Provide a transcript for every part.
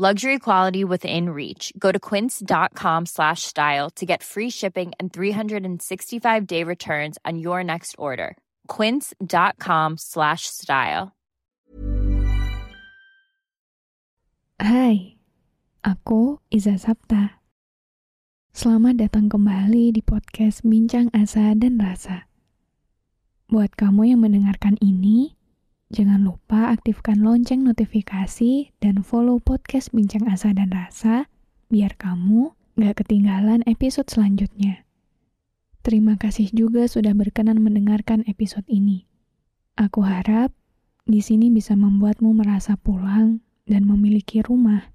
Luxury quality within reach. Go to quince.com slash style to get free shipping and 365-day returns on your next order. quince.com slash style. Hai, aku Iza Sapta. Selamat datang kembali di podcast Bincang Asa dan Rasa. Buat kamu yang mendengarkan ini, jangan lupa aktifkan lonceng notifikasi dan follow podcast Bincang Asa dan Rasa biar kamu gak ketinggalan episode selanjutnya. Terima kasih juga sudah berkenan mendengarkan episode ini. Aku harap di sini bisa membuatmu merasa pulang dan memiliki rumah.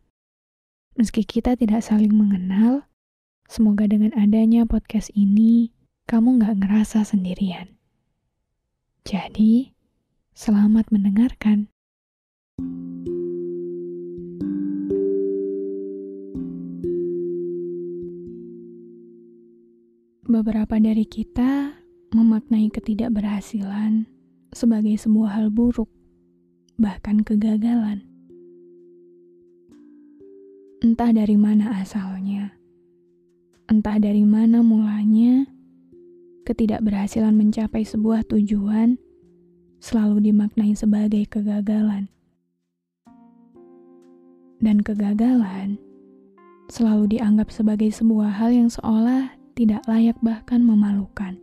Meski kita tidak saling mengenal, semoga dengan adanya podcast ini, kamu nggak ngerasa sendirian. Jadi, selamat mendengarkan. Beberapa dari kita memaknai ketidakberhasilan sebagai sebuah hal buruk, bahkan kegagalan entah dari mana asalnya, entah dari mana mulanya, ketidakberhasilan mencapai sebuah tujuan selalu dimaknai sebagai kegagalan. Dan kegagalan selalu dianggap sebagai sebuah hal yang seolah tidak layak bahkan memalukan.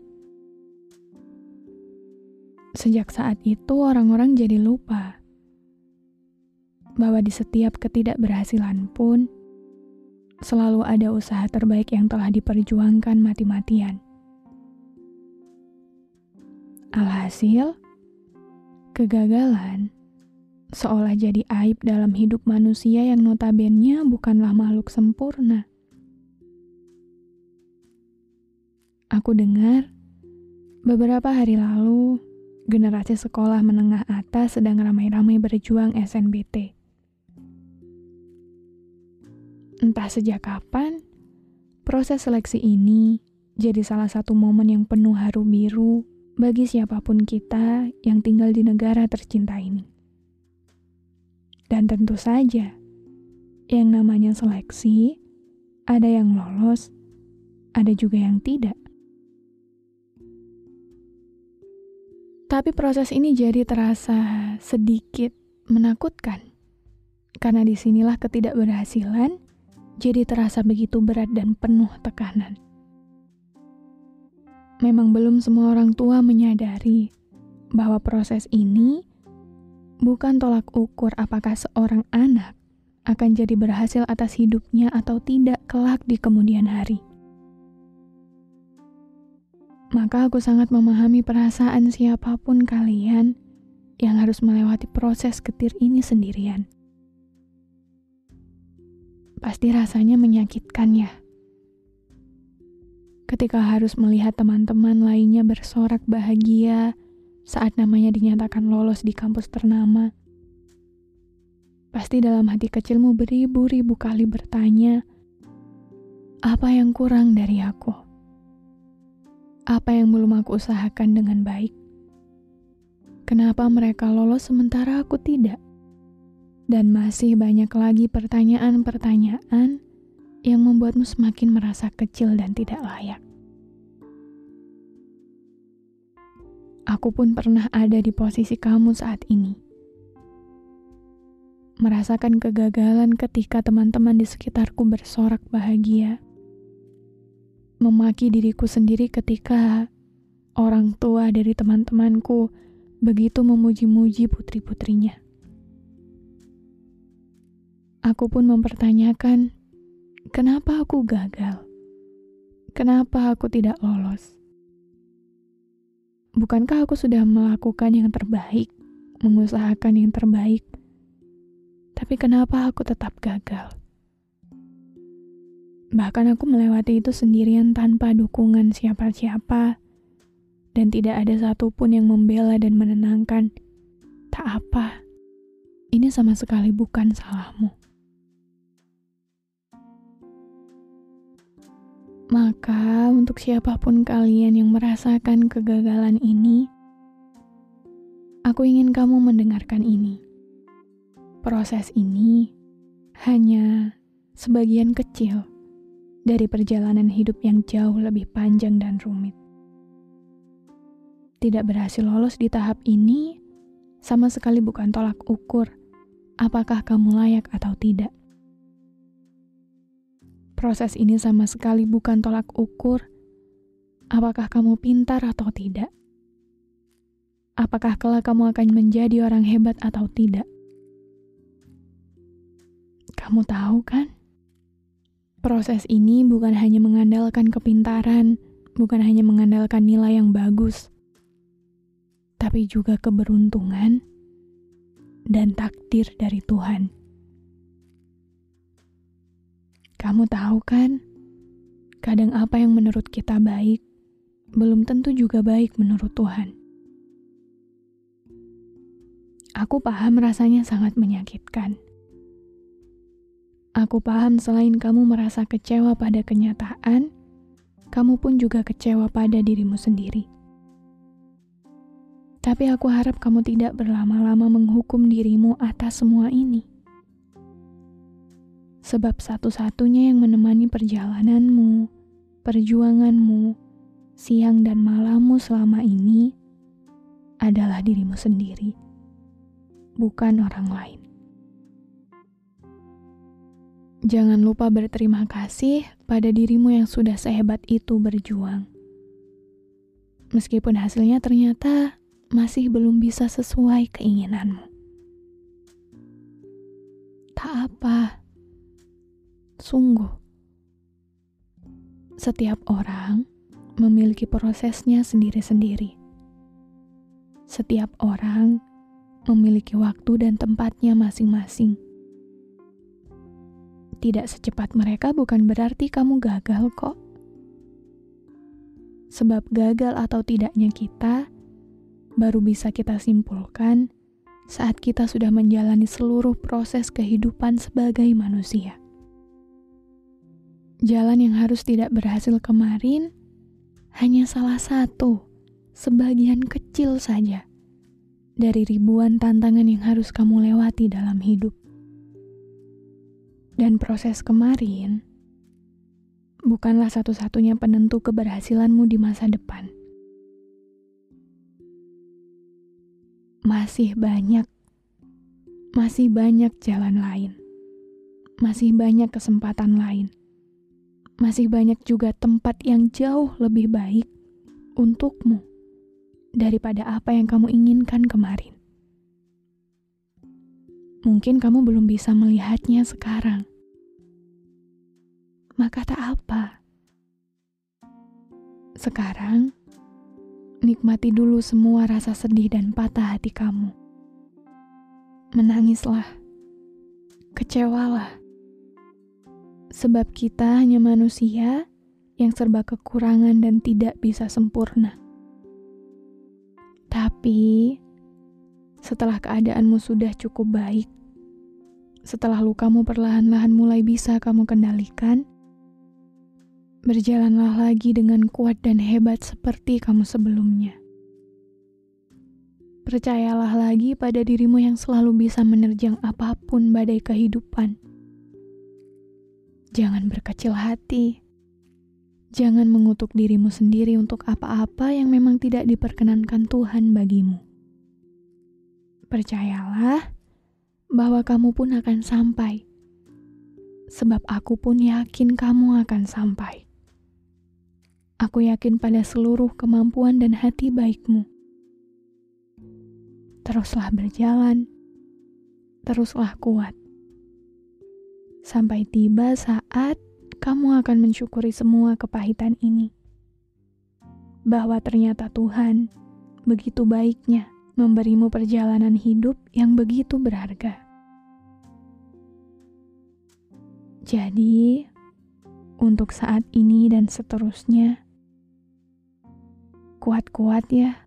Sejak saat itu orang-orang jadi lupa bahwa di setiap ketidakberhasilan pun selalu ada usaha terbaik yang telah diperjuangkan mati-matian. Alhasil, kegagalan seolah jadi aib dalam hidup manusia yang notabene bukanlah makhluk sempurna. Aku dengar beberapa hari lalu generasi sekolah menengah atas sedang ramai-ramai berjuang SNBT. Entah sejak kapan, proses seleksi ini jadi salah satu momen yang penuh haru biru bagi siapa pun kita yang tinggal di negara tercinta ini. Dan tentu saja, yang namanya seleksi, ada yang lolos, ada juga yang tidak. Tapi proses ini jadi terasa sedikit menakutkan. Karena di sinilah ketidakberhasilan jadi terasa begitu berat dan penuh tekanan. Memang belum semua orang tua menyadari bahwa proses ini bukan tolak ukur apakah seorang anak akan jadi berhasil atas hidupnya atau tidak kelak di kemudian hari. Maka aku sangat memahami perasaan siapa pun kalian yang harus melewati proses ketir ini sendirian. Pasti rasanya menyakitkan ya. Ketika harus melihat teman-teman lainnya bersorak bahagia saat namanya dinyatakan lolos di kampus ternama. Pasti dalam hati kecilmu beribu-ribu kali bertanya, apa yang kurang dari aku? Apa yang belum aku usahakan dengan baik? Kenapa mereka lolos sementara aku tidak? dan masih banyak lagi pertanyaan-pertanyaan yang membuatmu semakin merasa kecil dan tidak layak. Aku pun pernah ada di posisi kamu saat ini. Merasakan kegagalan ketika teman-teman di sekitarku bersorak bahagia. Memaki diriku sendiri ketika orang tua dari teman-temanku begitu memuji-muji putri-putrinya. Aku pun mempertanyakan, kenapa aku gagal? Kenapa aku tidak lolos? Bukankah aku sudah melakukan yang terbaik, mengusahakan yang terbaik? Tapi kenapa aku tetap gagal? Bahkan aku melewati itu sendirian tanpa dukungan siapa-siapa, dan tidak ada satupun yang membela dan menenangkan. Tak apa, ini sama sekali bukan salahmu. Maka, untuk siapa pun kalian yang merasakan kegagalan ini, aku ingin kamu mendengarkan ini. Proses ini hanya sebagian kecil dari perjalanan hidup yang jauh lebih panjang dan rumit. Tidak berhasil lolos di tahap ini sama sekali bukan tolak ukur apakah kamu layak atau tidak. Proses ini sama sekali bukan tolak ukur apakah kamu pintar atau tidak. Apakah kelak kamu akan menjadi orang hebat atau tidak? Kamu tahu kan? Proses ini bukan hanya mengandalkan kepintaran, bukan hanya mengandalkan nilai yang bagus, tapi juga keberuntungan dan takdir dari Tuhan. Kamu tahu kan, kadang apa yang menurut kita baik belum tentu juga baik menurut Tuhan. Aku paham rasanya sangat menyakitkan. Aku paham selain kamu merasa kecewa pada kenyataan, kamu pun juga kecewa pada dirimu sendiri. Tapi aku harap kamu tidak berlama-lama menghukum dirimu atas semua ini sebab satu-satunya yang menemani perjalananmu, perjuanganmu, siang dan malammu selama ini adalah dirimu sendiri, bukan orang lain. Jangan lupa berterima kasih pada dirimu yang sudah sehebat itu berjuang. Meskipun hasilnya ternyata masih belum bisa sesuai keinginanmu. Sungguh, setiap orang memiliki prosesnya sendiri-sendiri. Setiap orang memiliki waktu dan tempatnya masing-masing. Tidak secepat mereka bukan berarti kamu gagal, kok. Sebab gagal atau tidaknya kita baru bisa kita simpulkan saat kita sudah menjalani seluruh proses kehidupan sebagai manusia jalan yang harus tidak berhasil kemarin hanya salah satu, sebagian kecil saja dari ribuan tantangan yang harus kamu lewati dalam hidup. Dan proses kemarin bukanlah satu-satunya penentu keberhasilanmu di masa depan. Masih banyak, masih banyak jalan lain, masih banyak kesempatan lain masih banyak juga tempat yang jauh lebih baik untukmu daripada apa yang kamu inginkan kemarin. Mungkin kamu belum bisa melihatnya sekarang. Maka tak apa. Sekarang, nikmati dulu semua rasa sedih dan patah hati kamu. Menangislah, kecewalah, sebab kita hanya manusia yang serba kekurangan dan tidak bisa sempurna. Tapi, setelah keadaanmu sudah cukup baik, setelah lukamu perlahan-lahan mulai bisa kamu kendalikan, berjalanlah lagi dengan kuat dan hebat seperti kamu sebelumnya. Percayalah lagi pada dirimu yang selalu bisa menerjang apa pun badai kehidupan Jangan berkecil hati. Jangan mengutuk dirimu sendiri untuk apa-apa yang memang tidak diperkenankan Tuhan bagimu. Percayalah bahwa kamu pun akan sampai, sebab aku pun yakin kamu akan sampai. Aku yakin pada seluruh kemampuan dan hati baikmu. Teruslah berjalan, teruslah kuat sampai tiba saat kamu akan mensyukuri semua kepahitan ini. Bahwa ternyata Tuhan begitu baiknya memberimu perjalanan hidup yang begitu berharga. Jadi, untuk saat ini dan seterusnya. Kuat-kuat ya.